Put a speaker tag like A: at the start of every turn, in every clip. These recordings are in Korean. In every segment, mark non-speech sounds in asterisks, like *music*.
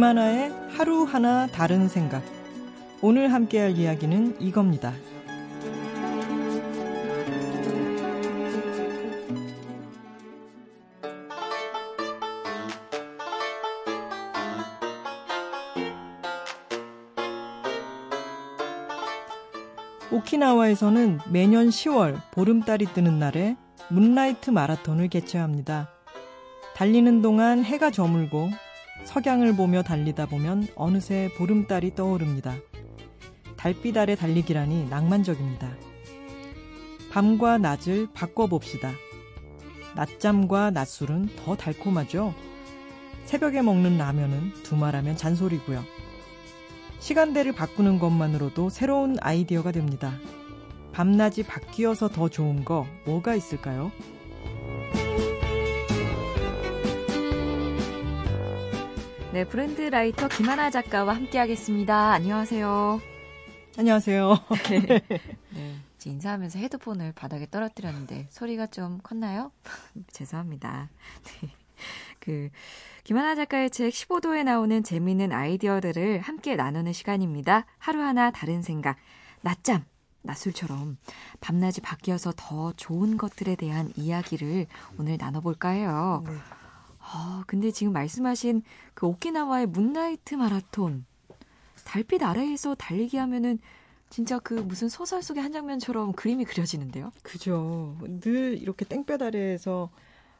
A: 김하나의 하루하나 다른 생각. 오늘 함께할 이야기는 이겁니다. 오키나와에서는 매년 10월 보름달이 뜨는 날에 문라이트 마라톤을 개최합니다. 달리는 동안 해가 저물고 석양을 보며 달리다 보면 어느새 보름달이 떠오릅니다. 달빛 아래 달리기라니 낭만적입니다. 밤과 낮을 바꿔봅시다. 낮잠과 낮술은 더 달콤하죠? 새벽에 먹는 라면은 두말하면 잔소리고요. 시간대를 바꾸는 것만으로도 새로운 아이디어가 됩니다. 밤낮이 바뀌어서 더 좋은 거 뭐가 있을까요?
B: 네, 브랜드 라이터 김하나 작가와 함께하겠습니다. 안녕하세요.
A: 안녕하세요.
B: 네. *laughs* 네. 인사하면서 헤드폰을 바닥에 떨어뜨렸는데 소리가 좀 컸나요? *laughs* 죄송합니다. 네. 그 김하나 작가의 책 15도에 나오는 재미있는 아이디어들을 함께 나누는 시간입니다. 하루하나 다른 생각. 낮잠, 낮술처럼 밤낮이 바뀌어서 더 좋은 것들에 대한 이야기를 오늘 나눠볼까 해요. 네. 아, 근데 지금 말씀하신 그 오키나와의 문라이트 마라톤. 달빛 아래에서 달리기 하면은 진짜 그 무슨 소설 속의 한 장면처럼 그림이 그려지는데요?
A: 그죠. 늘 이렇게 땡볕 아래에서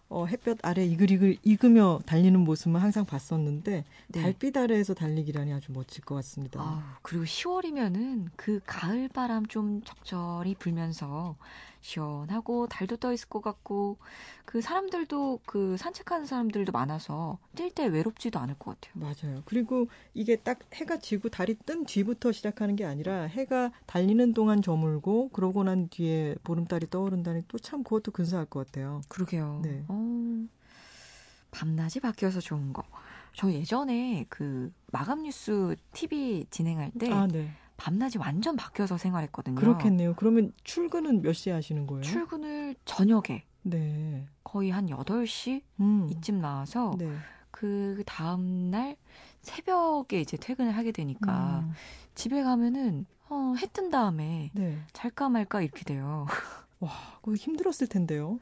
A: 어, 햇볕 아래 이글이글 익으며 달리는 모습은 항상 봤었는데 네. 달빛 아래에서 달리기라니 아주 멋질 것 같습니다.
B: 아, 그리고 10월이면은 그 가을 바람 좀 적절히 불면서 시원하고 달도 떠 있을 것 같고 그 사람들도 그 산책하는 사람들도 많아서 뛸 때 외롭지도 않을 것 같아요.
A: 맞아요. 그리고 이게 딱 해가 지고 달이 뜬 뒤부터 시작하는 게 아니라 해가 달리는 동안 저물고 그러고 난 뒤에 보름달이 떠오른다니 또 참 그것도 근사할 것 같아요.
B: 그러게요. 네. 어, 밤낮이 바뀌어서 좋은 거. 저 예전에 그 마감 뉴스 TV 진행할 때 아, 네. 밤낮이 완전 바뀌어서 생활했거든요.
A: 그렇겠네요. 그러면 출근은 몇 시에 하시는 거예요?
B: 출근을 저녁에. 네. 거의 한 8시 음. 이쯤 나와서 네. 그 다음 날 새벽에 이제 퇴근을 하게 되니까 음. 집에 가면은 어, 해 뜬 다음에 네. 잘까 말까 이렇게 돼요. *laughs*
A: 와, 그거 힘들었을 텐데요.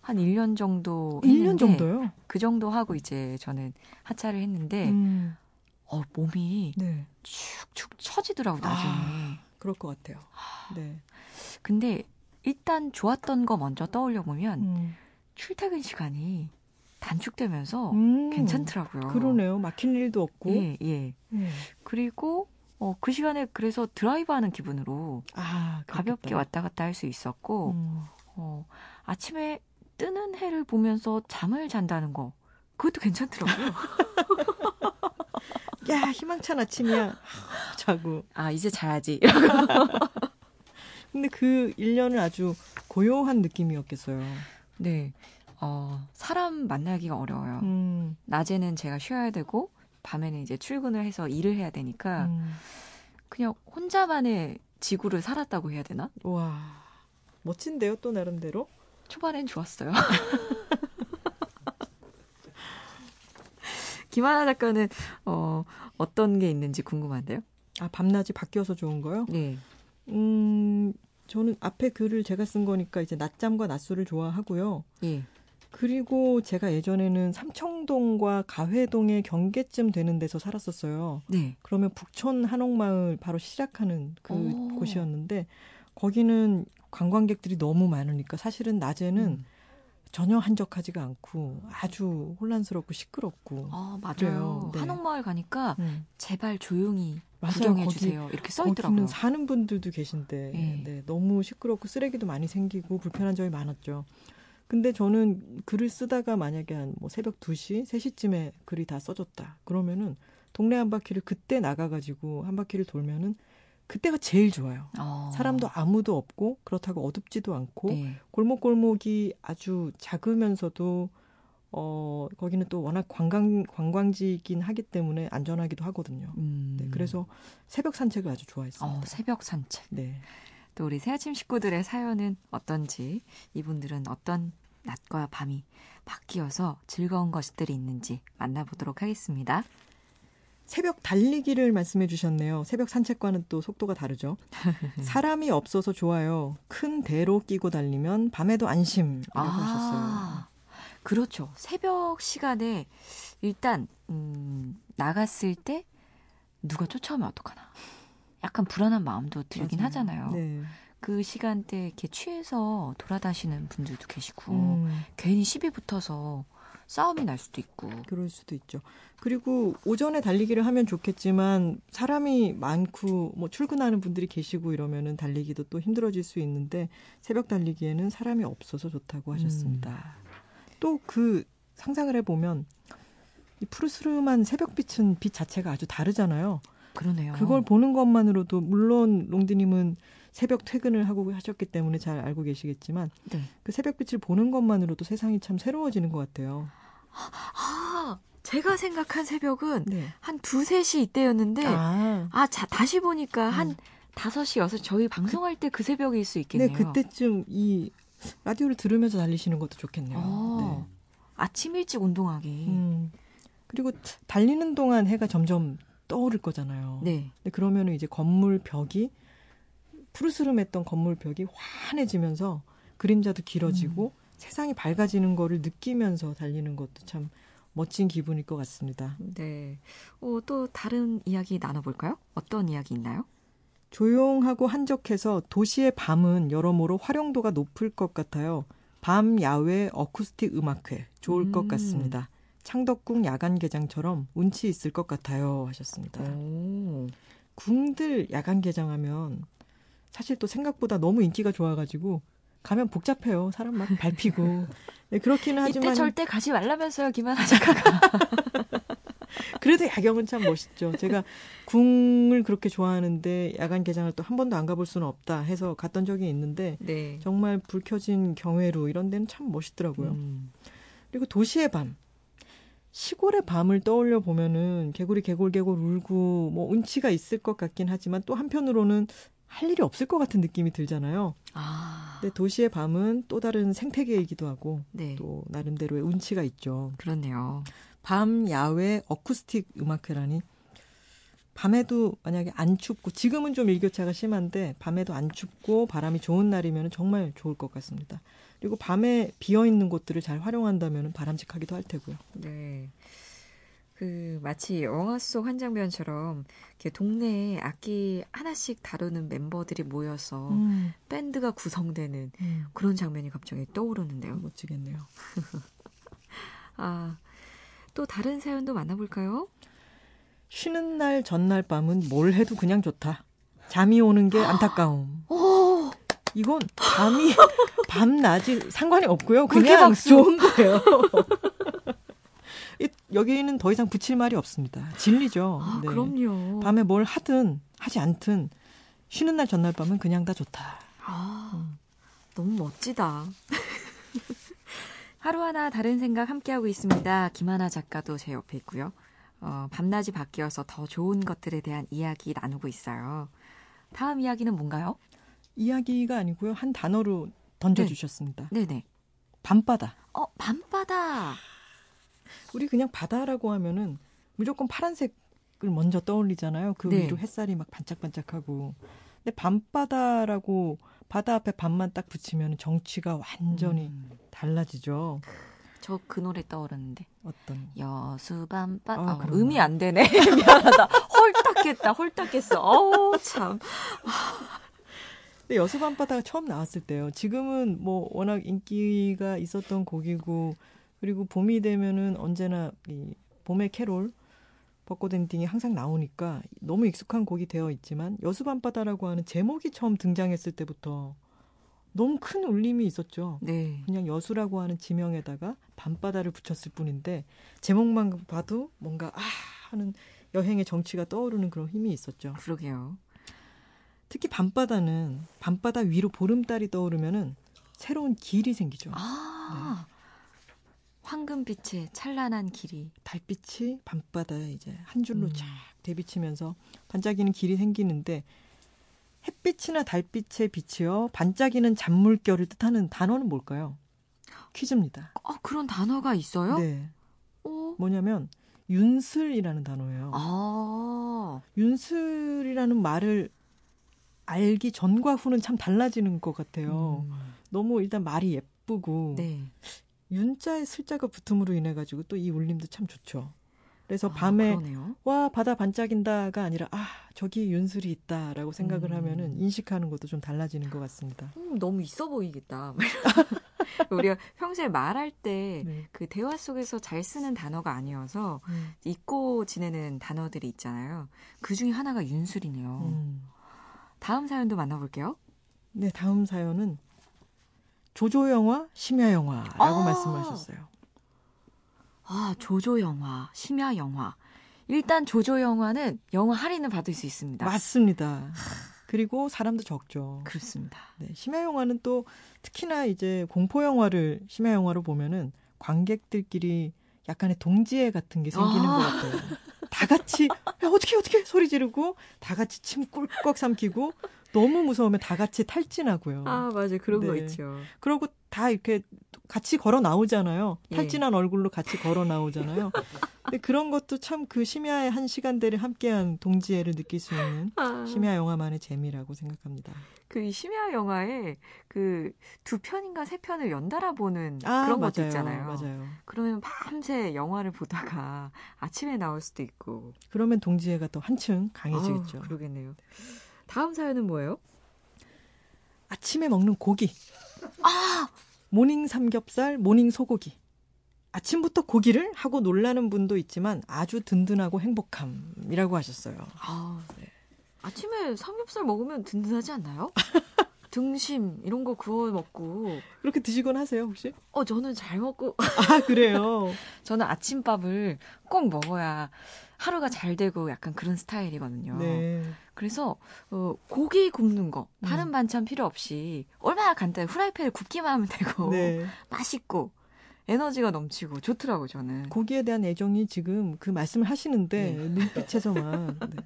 B: 한 1년 정도
A: 1년 정도요?
B: 그 정도 하고 이제 저는 하차를 했는데 음. 어, 몸이 네. 축축 처지더라고 아, 나중에. 아,
A: 그럴 것 같아요. 네.
B: 근데 일단 좋았던 거 먼저 떠올려 보면 음. 출퇴근 시간이 단축되면서 음, 괜찮더라고요.
A: 그러네요. 막힐 일도 없고.
B: 예, 예. 음. 그리고 어, 그 시간에 그래서 드라이브 하는 기분으로 아, 가볍게 왔다 갔다 할 수 있었고, 음. 어, 아침에 뜨는 해를 보면서 잠을 잔다는 거, 그것도 괜찮더라고요. *laughs*
A: 야, 희망찬 아침이야. 자고.
B: 아, 이제 자야지. *laughs*
A: 근데 그 1년은 아주 고요한 느낌이었겠어요.
B: 네. 어, 사람 만나기가 어려워요. 음. 낮에는 제가 쉬어야 되고, 밤에는 이제 출근을 해서 일을 해야 되니까, 음. 그냥 혼자만의 지구를 살았다고 해야 되나?
A: 와. 멋진데요, 또 나름대로?
B: 초반엔 좋았어요. *laughs* 김하나 작가는 어, 어떤 게 있는지 궁금한데요.
A: 아, 밤낮이 바뀌어서 좋은 거요? 네. 음, 저는 앞에 글을 제가 쓴 거니까 이제 낮잠과 낮술을 좋아하고요. 예. 그리고 제가 예전에는 삼청동과 가회동의 경계쯤 되는 데서 살았었어요. 네. 그러면 북촌 한옥마을 바로 시작하는 그 오. 곳이었는데 거기는 관광객들이 너무 많으니까 사실은 낮에는 음. 전혀 한적하지가 않고 아주 혼란스럽고 시끄럽고.
B: 아 맞아요. 네. 한옥마을 가니까 음. 제발 조용히 맞아요. 구경해 거기, 주세요. 이렇게 써 있더라고요.
A: 사는 분들도 계신데 네. 네. 너무 시끄럽고 쓰레기도 많이 생기고 불편한 점이 많았죠. 근데 저는 글을 쓰다가 만약에 한 뭐 새벽 2시, 3시쯤에 글이 다 써졌다. 그러면은 동네 한 바퀴를 그때 나가가지고 한 바퀴를 돌면은 그때가 제일 좋아요. 어. 사람도 아무도 없고 그렇다고 어둡지도 않고 네. 골목골목이 아주 작으면서도 어 거기는 또 워낙 관광 관광지이긴 하기 때문에 안전하기도 하거든요. 음. 네, 그래서 새벽 산책을 아주 좋아했습니다. 어,
B: 새벽 산책. 네. 또 우리 새아침 식구들의 사연은 어떤지 이분들은 어떤 낮과 밤이 바뀌어서 즐거운 것들이 있는지 만나보도록 하겠습니다.
A: 새벽 달리기를 말씀해 주셨네요. 새벽 산책과는 또 속도가 다르죠. *laughs* 사람이 없어서 좋아요. 큰 대로 끼고 달리면 밤에도 안심이라고 아, 하셨어요.
B: 그렇죠. 새벽 시간에 일단 음, 나갔을 때 누가 쫓아오면 어떡하나. 약간 불안한 마음도 들긴 맞아요. 하잖아요. 네. 그 시간대 이렇게 취해서 돌아다시는 분들도 계시고 음. 괜히 시비 붙어서 싸움이 날 수도 있고.
A: 그럴 수도 있죠. 그리고 오전에 달리기를 하면 좋겠지만 사람이 많고 뭐 출근하는 분들이 계시고 이러면은 달리기도 또 힘들어질 수 있는데 새벽 달리기에는 사람이 없어서 좋다고 하셨습니다. 음. 또그 상상을 해보면 이 푸르스름한 새벽빛은 빛 자체가 아주 다르잖아요.
B: 그러네요.
A: 그걸 보는 것만으로도 물론 롱디님은 새벽 퇴근을 하고 하셨기 때문에 잘 알고 계시겠지만 네. 그 새벽빛을 보는 것만으로도 세상이 참 새로워지는 것 같아요.
B: 아, 제가 생각한 새벽은 네. 한 두세 시 이때였는데 아, 아 자, 다시 보니까 한 음. 다섯 시 여섯 저희 방송할 때 그 새벽일 수 있겠네요.
A: 네, 그때쯤 이 라디오를 들으면서 달리시는 것도 좋겠네요. 아, 네.
B: 아침 일찍 운동하기. 음.
A: 그리고 달리는 동안 해가 점점 떠오를 거잖아요. 네. 근데 그러면 은 이제 건물 벽이 푸르스름했던 건물 벽이 환해지면서 그림자도 길어지고 음. 세상이 밝아지는 거를 느끼면서 달리는 것도 참 멋진 기분일 것 같습니다.
B: 네. 어, 또 다른 이야기 나눠볼까요? 어떤 이야기 있나요?
A: 조용하고 한적해서 도시의 밤은 여러모로 활용도가 높을 것 같아요. 밤 야외 어쿠스틱 음악회 좋을 음. 것 같습니다. 창덕궁 야간 개장처럼 운치 있을 것 같아요 하셨습니다. 오. 궁들 야간 개장하면 사실 또 생각보다 너무 인기가 좋아가지고 가면 복잡해요. 사람 막 밟히고. 네, 그렇기는 하지만
B: 이때 절대 가지 말라면서요, 김하나 작가가. *laughs*
A: 그래도 야경은 참 멋있죠. 제가 궁을 그렇게 좋아하는데 야간 개장을 또 한 번도 안 가볼 수는 없다 해서 갔던 적이 있는데 네. 정말 불 켜진 경회로 이런 데는 참 멋있더라고요. 음. 그리고 도시의 밤. 시골의 밤을 떠올려 보면은 개구리 개골개골 울고 뭐 운치가 있을 것 같긴 하지만 또 한편으로는 할 일이 없을 것 같은 느낌이 들잖아요. 아. 근데 도시의 밤은 또 다른 생태계이기도 하고 네. 또 나름대로의 운치가 있죠.
B: 그렇네요.
A: 밤 야외 어쿠스틱 음악회라니 밤에도 만약에 안 춥고 지금은 좀 일교차가 심한데 밤에도 안 춥고 바람이 좋은 날이면 정말 좋을 것 같습니다. 그리고 밤에 비어 있는 곳들을 잘 활용한다면 바람직하기도 할 테고요.
B: 네. 그 마치 영화 속 한 장면처럼 이렇게 동네에 악기 하나씩 다루는 멤버들이 모여서 음. 밴드가 구성되는 음. 그런 장면이 갑자기 떠오르는데요.
A: 멋지겠네요. *laughs*
B: 아, 또 다른 사연도 만나볼까요?
A: 쉬는 날 전날 밤은 뭘 해도 그냥 좋다. 잠이 오는 게 안타까움. 오. 이건 밤이 *laughs* 밤 낮이 상관이 없고요. 그냥 좋은 거예요. *laughs* *laughs* 여기는 더 이상 붙일 말이 없습니다. 진리죠.
B: 아, 네. 그럼요.
A: 밤에 뭘 하든 하지 않든 쉬는 날 전날 밤은 그냥 다 좋다. 아,
B: 음. 너무 멋지다. *laughs* 하루하나 다른 생각 함께하고 있습니다. 김하나 작가도 제 옆에 있고요. 어, 밤낮이 바뀌어서 더 좋은 것들에 대한 이야기 나누고 있어요. 다음 이야기는 뭔가요?
A: 이야기가 아니고요. 한 단어로 던져주셨습니다.
B: 네. 네네.
A: 밤바다.
B: 어, 밤바다.
A: 우리 그냥 바다라고 하면은 무조건 파란색을 먼저 떠올리잖아요. 그 네. 위로 햇살이 막 반짝반짝하고. 근데 밤바다라고 바다 앞에 밤만 딱 붙이면 정취가 완전히 음. 달라지죠.
B: 저그 노래 떠오르는데.
A: 어떤?
B: 여수밤바. 아, 어, 음이 안 되네. *laughs* 미안하다. 홀딱했다. 홀딱했어. 어우, 참.
A: 근데 여수밤바다가 처음 나왔을 때요. 지금은 뭐 워낙 인기가 있었던 곡이고 그리고 봄이 되면은 언제나 이 봄의 캐롤 벚꽃 엔딩이 항상 나오니까 너무 익숙한 곡이 되어 있지만 여수밤바다라고 하는 제목이 처음 등장했을 때부터 너무 큰 울림이 있었죠. 네. 그냥 여수라고 하는 지명에다가 밤바다를 붙였을 뿐인데 제목만 봐도 뭔가 아 하는 여행의 정치가 떠오르는 그런 힘이 있었죠.
B: 그러게요.
A: 특히 밤바다는 밤바다 위로 보름달이 떠오르면은 새로운 길이 생기죠. 아. 네.
B: 황금빛의 찬란한 길이
A: 달빛이 밤바다에 이제 한 줄로 음. 쫙 대비치면서 반짝이는 길이 생기는데 햇빛이나 달빛의 빛이요 반짝이는 잔물결을 뜻하는 단어는 뭘까요? 퀴즈입니다.
B: 아 그런 단어가 있어요?
A: 네. 오. 어? 뭐냐면 윤슬이라는 단어예요. 아. 윤슬이라는 말을 알기 전과 후는 참 달라지는 것 같아요. 음. 너무 일단 말이 예쁘고 네. 윤자에 슬자가 붙음으로 인해 가지고 또 이 울림도 참 좋죠. 그래서 아, 밤에 그러네요. 와 바다 반짝인다가 아니라 아 저기 윤슬이 있다라고 생각을 음. 하면은 인식하는 것도 좀 달라지는 것 같습니다.
B: 음, 너무 있어 보이겠다. *laughs* 우리가 평소에 말할 때그 네. 그 대화 속에서 잘 쓰는 단어가 아니어서 음. 잊고 지내는 단어들이 있잖아요. 그 중에 하나가 윤술이네요. 음. 다음 사연도 만나볼게요.
A: 네, 다음 사연은 조조 영화, 심야 영화라고 아~ 말씀하셨어요.
B: 아, 조조 영화, 심야 영화. 일단 조조 영화는 영화 할인을 받을 수 있습니다.
A: 맞습니다. 그리고 사람도 적죠.
B: 그렇습니다.
A: 네, 심야 영화는 또 특히나 이제 공포 영화를 심야 영화로 보면은 관객들끼리 약간의 동지애 같은 게 생기는 아~ 것 같아요. 다 같이 야, 어떻게 어떻게 소리 지르고 다 같이 침 꿀꺽 삼키고 너무 무서우면 다 같이 탈진하고요.
B: 아 맞아요 그런 네. 거 있죠.
A: 그러고 다 이렇게 같이 걸어 나오잖아요. 예. 탈진한 얼굴로 같이 걸어 나오잖아요. 근데 그런 것도 참 그 심야의 한 시간대를 함께한 동지애를 느낄 수 있는 아. 심야 영화만의 재미라고 생각합니다.
B: 그 심야 영화에 그 두 편인가 세 편을 연달아 보는 아, 그런 맞아요. 것도 있잖아요. 맞아요. 그러면 밤새 영화를 보다가 아침에 나올 수도 있고.
A: 그러면 동지애가 또 한층 강해지겠죠.
B: 아, 그러겠네요. 다음 사연은 뭐예요?
A: 아침에 먹는 고기. 아! morning 삼겹살, morning 소고기. 아침부터 고기를 하고 놀라는 분도 있지만 아주 든든하고 행복함이라고 하셨어요. 아,
B: 네. 아침에 삼겹살 먹으면 든든하지 않나요? *laughs* 등심 이런 거 구워 먹고
A: 그렇게 드시곤 하세요 혹시?
B: 어 저는 잘 먹고
A: 아 그래요. *laughs*
B: 저는 아침밥을 꼭 먹어야 하루가 잘 되고 약간 그런 스타일이거든요. 네. 그래서 어, 고기 굽는 거 다른 음. 반찬 필요 없이 얼마나 간단해 후라이팬에 굽기만 하면 되고 네. *laughs* 맛있고 에너지가 넘치고 좋더라고 저는.
A: 고기에 대한 애정이 지금 그 말씀을 하시는데 네. 눈빛에서만 *laughs* 네.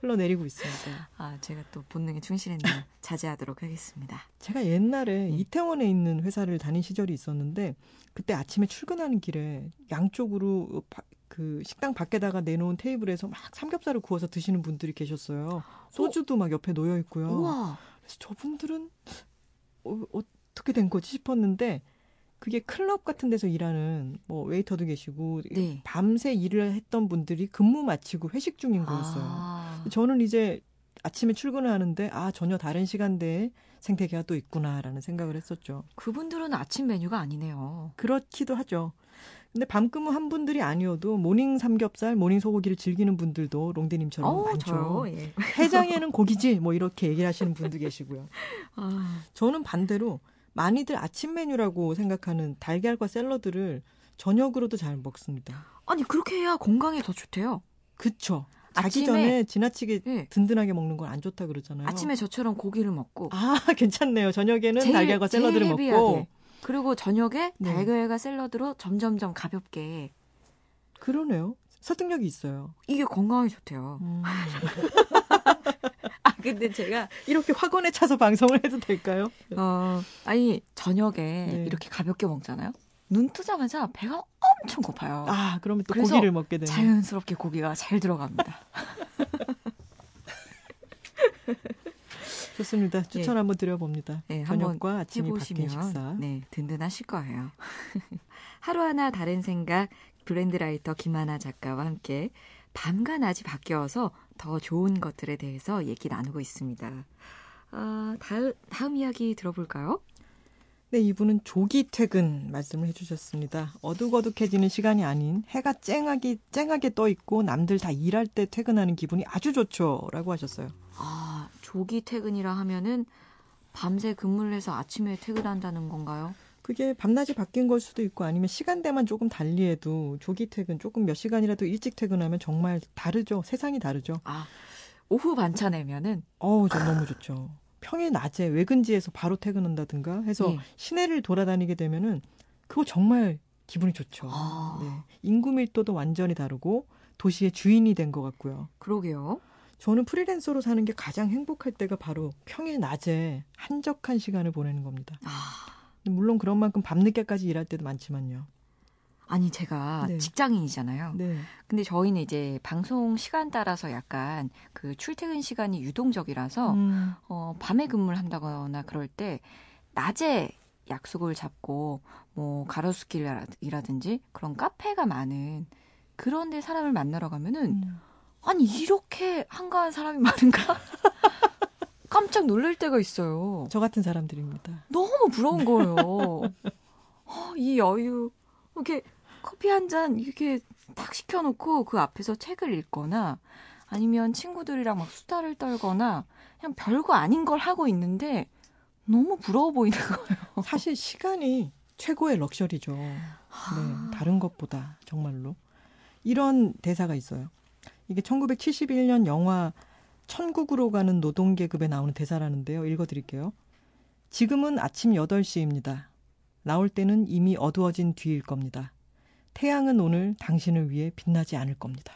A: 흘러내리고 있습니다.
B: 아, 제가 또 본능에 충실했네요. *laughs* 자제하도록 하겠습니다.
A: 제가 옛날에 네. 이태원에 있는 회사를 다닌 시절이 있었는데 그때 아침에 출근하는 길에 양쪽으로 그 식당 밖에다가 내놓은 테이블에서 막 삼겹살을 구워서 드시는 분들이 계셨어요. 소주도 어? 막 옆에 놓여 있고요. 우와. 그래서 저분들은 어, 어떻게 된 거지 싶었는데 그게 클럽 같은 데서 일하는 뭐 웨이터도 계시고 네. 밤새 일을 했던 분들이 근무 마치고 회식 중인 거였어요. 아. 저는 이제 아침에 출근을 하는데 아 전혀 다른 시간대에 생태계가 또 있구나라는 생각을 했었죠.
B: 그분들은 아침 메뉴가 아니네요.
A: 그렇기도 하죠. 근데 밤근무 한 분들이 아니어도 morning 삼겹살, morning 소고기를 즐기는 분들도 롱대님처럼 어, 많죠. 저요? 예. 해장에는 고기지 뭐 이렇게 얘기하시는 분도 계시고요. 아. 저는 반대로 많이들 아침 메뉴라고 생각하는 달걀과 샐러드를 저녁으로도 잘 먹습니다.
B: 아니 그렇게 해야 건강에 더 좋대요.
A: 그쵸. 자기 전에 지나치게 네. 든든하게 먹는 건 안 좋다 그러잖아요.
B: 아침에 저처럼 고기를 먹고.
A: 아 *laughs* 괜찮네요. 저녁에는 제일, 달걀과 샐러드를 먹고.
B: 그리고 저녁에 네. 달걀과 샐러드로 점점점 가볍게.
A: 그러네요. 설득력이 있어요.
B: 이게 건강에 좋대요. 음. *laughs* 근데 제가
A: 이렇게 학원에 차서 방송을 해도 될까요?
B: 어, 아니 저녁에 네. 이렇게 가볍게 먹잖아요. 눈 뜨자마자 배가 엄청 고파요.
A: 아, 그러면 또 고기를 먹게 되는.
B: 자연스럽게 고기가 잘 들어갑니다.
A: 좋습니다. 추천 네. 한번 드려봅니다. 네, 저녁과 아침이 바뀐 식사.
B: 네, 든든하실 거예요. *laughs* 하루하나 다른 생각 브랜드 라이터 김하나 작가와 함께 밤과 낮이 바뀌어서 더 좋은 것들에 대해서 얘기 나누고 있습니다. 아, 다음, 다음 이야기 들어볼까요?
A: 네, 이분은 조기 퇴근 말씀을 해주셨습니다. 어둑어둑해지는 시간이 아닌 해가 쨍하게, 쨍하게 떠 있고 남들 다 일할 때 퇴근하는 기분이 아주 좋죠. 라고 하셨어요.
B: 아, 조기 퇴근이라 하면은 밤새 근무를 해서 아침에 퇴근한다는 건가요?
A: 그게 밤낮이 바뀐 걸 수도 있고 아니면 시간대만 조금 달리해도 조기 퇴근 조금 몇 시간이라도 일찍 퇴근하면 정말 다르죠. 세상이 다르죠. 아,
B: 오후 반차 내면은
A: 어우, 저 너무 좋죠. 평일 낮에 외근지에서 바로 퇴근한다든가 해서 네. 시내를 돌아다니게 되면은 그거 정말 기분이 좋죠. 아. 네. 인구 밀도도 완전히 다르고 도시의 주인이 된 것 같고요.
B: 그러게요.
A: 저는 프리랜서로 사는 게 가장 행복할 때가 바로 평일 낮에 한적한 시간을 보내는 겁니다. 아. 물론 그런 만큼 밤늦게까지 일할 때도 많지만요.
B: 아니 제가 네. 직장인이잖아요. 네. 근데 저희는 이제 방송 시간 따라서 약간 그 출퇴근 시간이 유동적이라서 음. 어 밤에 근무를 한다거나 그럴 때 낮에 약속을 잡고 뭐 가로수길이라든지 그런 카페가 많은 그런 데 사람을 만나러 가면은 음. 아니 이렇게 한가한 사람이 많은가? *laughs* 깜짝 놀랄 때가 있어요.
A: 저 같은 사람들입니다.
B: 너무 부러운 거예요. 어, 이 여유. 이렇게 커피 한 잔 이렇게 딱 시켜놓고 그 앞에서 책을 읽거나 아니면 친구들이랑 막 수다를 떨거나 그냥 별거 아닌 걸 하고 있는데 너무 부러워 보이는 거예요.
A: 사실 시간이 최고의 럭셔리죠. 네, 다른 것보다 정말로. 이런 대사가 있어요. 이게 1971년 영화 천국으로 가는 노동계급에 나오는 대사라는데요. 읽어드릴게요. 지금은 아침 8시입니다. 나올 때는 이미 어두워진 뒤일 겁니다. 태양은 오늘 당신을 위해 빛나지 않을 겁니다.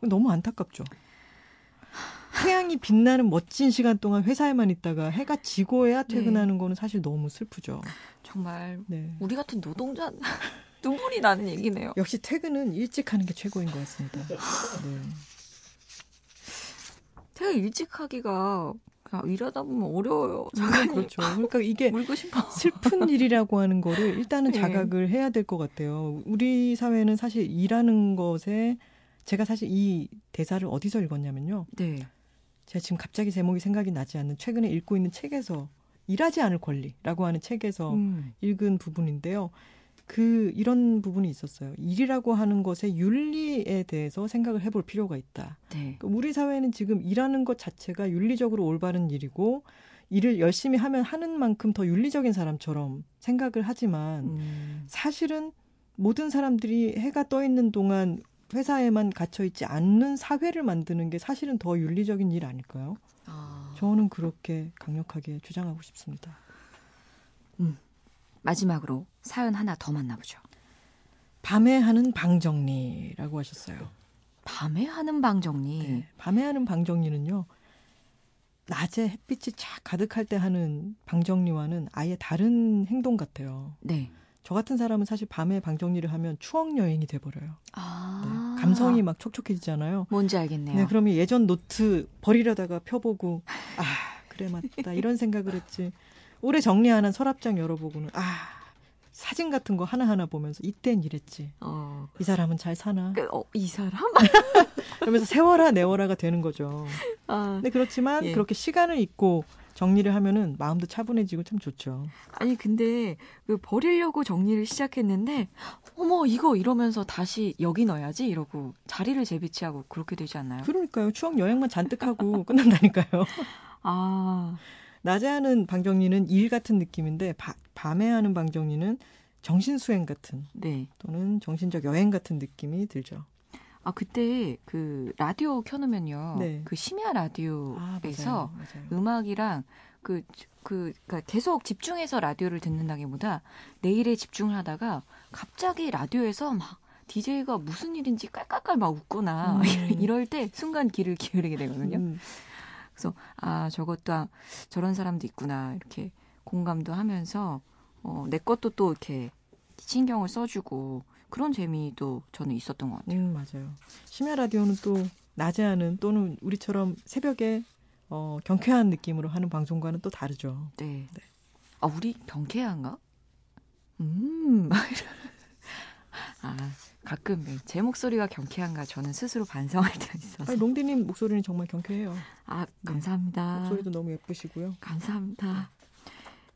A: 너무 안타깝죠. 태양이 빛나는 멋진 시간 동안 회사에만 있다가 해가 지고야 네. 퇴근하는 네. 거는 사실 너무 슬프죠.
B: 정말 네. 우리 같은 노동자 *laughs* 눈물이 나는 얘기네요.
A: 역시 퇴근은 일찍 하는 게 최고인 것 같습니다. 네.
B: 퇴근 일찍 하기가 일하다 보면 어려워요.
A: 네, 그렇죠. 그러니까 이게 슬픈 *laughs* 일이라고 하는 거를 일단은 네. 자각을 해야 될 것 같아요. 우리 사회는 사실 일하는 것에 제가 사실 이 대사를 어디서 읽었냐면요. 네. 제가 지금 갑자기 제목이 생각이 나지 않는 최근에 읽고 있는 책에서 일하지 않을 권리라고 하는 책에서 음. 읽은 부분인데요. 그 이런 부분이 있었어요. 일이라고 하는 것의 윤리에 대해서 생각을 해볼 필요가 있다. 네. 그러니까 우리 사회는 지금 일하는 것 자체가 윤리적으로 올바른 일이고 일을 열심히 하면 하는 만큼 더 윤리적인 사람처럼 생각을 하지만 음. 사실은 모든 사람들이 해가 떠 있는 동안 회사에만 갇혀 있지 않는 사회를 만드는 게 사실은 더 윤리적인 일 아닐까요? 아. 저는 그렇게 강력하게 주장하고 싶습니다.
B: 음. 마지막으로 사연 하나 더 만나보죠.
A: 밤에 하는 방 정리라고 하셨어요.
B: 밤에 하는 방 정리. 네,
A: 밤에 하는 방 정리는요. 낮에 햇빛이 쫙 가득할 때 하는 방 정리와는 아예 다른 행동 같아요. 네. 저 같은 사람은 사실 밤에 방 정리를 하면 추억 여행이 돼버려요. 아. 네, 감성이 막 촉촉해지잖아요.
B: 뭔지 알겠네요.
A: 네, 그러면 예전 노트 버리려다가 펴보고 아 그래 맞다 이런 생각을 했지. 오래 정리하는 서랍장 열어보고는 아 사진 같은 거 하나하나 보면서 이땐 이랬지. 어. 이 사람은 잘 사나?
B: 그, 어, 이 사람? *laughs*
A: 그러면서 세월아 네월아가 되는 거죠. 아, 근데 그렇지만 예. 그렇게 시간을 잊고 정리를 하면은 마음도 차분해지고 참 좋죠.
B: 아니 근데 그 버리려고 정리를 시작했는데 어머 이거 이러면서 다시 여기 넣어야지 이러고 자리를 재배치하고 그렇게 되지 않나요?
A: 그러니까요. 추억 여행만 잔뜩 하고 *laughs* 끝난다니까요. 아 낮에 하는 방정리는 일 같은 느낌인데 바, 밤에 하는 방정리는 정신 수행 같은 네. 또는 정신적 여행 같은 느낌이 들죠.
B: 아 그때 그 라디오 켜놓으면요, 네. 그 심야 라디오에서 아, 맞아요, 맞아요. 음악이랑 그, 그, 그니까 계속 집중해서 라디오를 듣는다기보다 내일에 집중을 하다가 갑자기 라디오에서 막 DJ가 무슨 일인지 깔깔깔 막 웃거나 음. *laughs* 이럴 때 순간 귀를 기울이게 되거든요. 음. 그래서 아 저것도 아, 저런 사람도 있구나 이렇게 공감도 하면서 어, 내 것도 또 이렇게 신경을 써주고 그런 재미도 저는 있었던 것 같아요.
A: 음, 맞아요. 심야 라디오는 또 낮에 하는 또는 우리처럼 새벽에 어, 경쾌한 느낌으로 하는 방송과는 또 다르죠. 네.
B: 네. 아 우리 경쾌한가? 음. *laughs* 아 가끔 제 목소리가 경쾌한가 저는 스스로 반성할 *laughs* 때가 있어서.
A: 아니, 롱디님 목소리는 정말 경쾌해요.
B: 아 감사합니다.
A: 네. 목소리도 너무 예쁘시고요.
B: 감사합니다.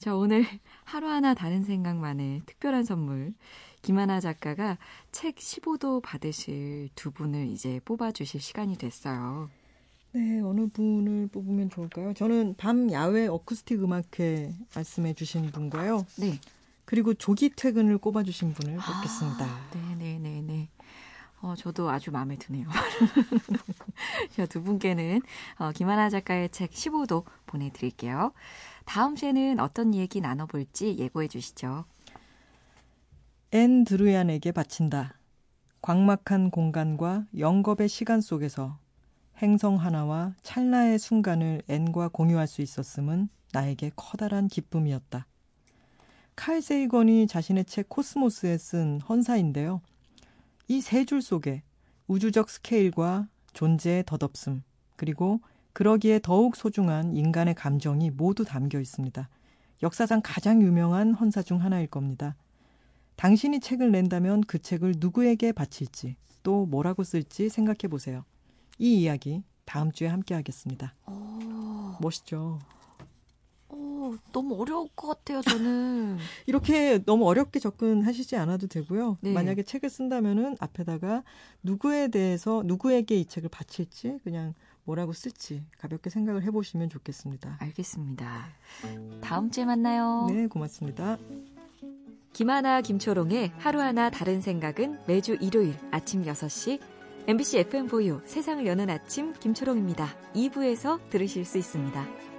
B: 자 오늘 하루하나 다른 생각만의 특별한 선물 김하나 작가가 책 15도 받으실 두 분을 이제 뽑아주실 시간이 됐어요.
A: 네, 어느 분을 뽑으면 좋을까요? 저는 밤 야외 어쿠스틱 음악회 말씀해 주신 분과요. 네. 그리고 조기 퇴근을 꼽아주신 분을 아, 뽑겠습니다.
B: 네네네네. 어, 저도 아주 마음에 드네요. *laughs* 자, 두 분께는 어, 김하나 작가의 책 15도 보내드릴게요. 다음 주에는 어떤 얘기 나눠볼지 예고해 주시죠.
A: 앤 드루얀에게 바친다. 광막한 공간과 영겁의 시간 속에서 행성 하나와 찰나의 순간을 앤과 공유할 수 있었음은 나에게 커다란 기쁨이었다. 칼 세이건이 자신의 책 코스모스에 쓴 헌사인데요. 이 세 줄 속에 우주적 스케일과 존재의 덧없음, 그리고 그러기에 더욱 소중한 인간의 감정이 모두 담겨 있습니다. 역사상 가장 유명한 헌사 중 하나일 겁니다. 당신이 책을 낸다면 그 책을 누구에게 바칠지 또 뭐라고 쓸지 생각해 보세요. 이 이야기 다음 주에 함께 하겠습니다. 오. 멋있죠?
B: 오, 너무 어려울 것 같아요, 저는. *laughs*
A: 이렇게 너무 어렵게 접근하시지 않아도 되고요. 네. 만약에 책을 쓴다면은 앞에다가 누구에 대해서 누구에게 이 책을 바칠지 그냥 뭐라고 쓸지 가볍게 생각을 해보시면 좋겠습니다.
B: 알겠습니다. 다음 주에 만나요.
A: 네, 고맙습니다.
B: 김하나 김초롱의 하루하나 다른 생각은 매주 일요일 아침 6시 MBC FM 보유 세상을 여는 아침 김초롱입니다. 2부에서 들으실 수 있습니다.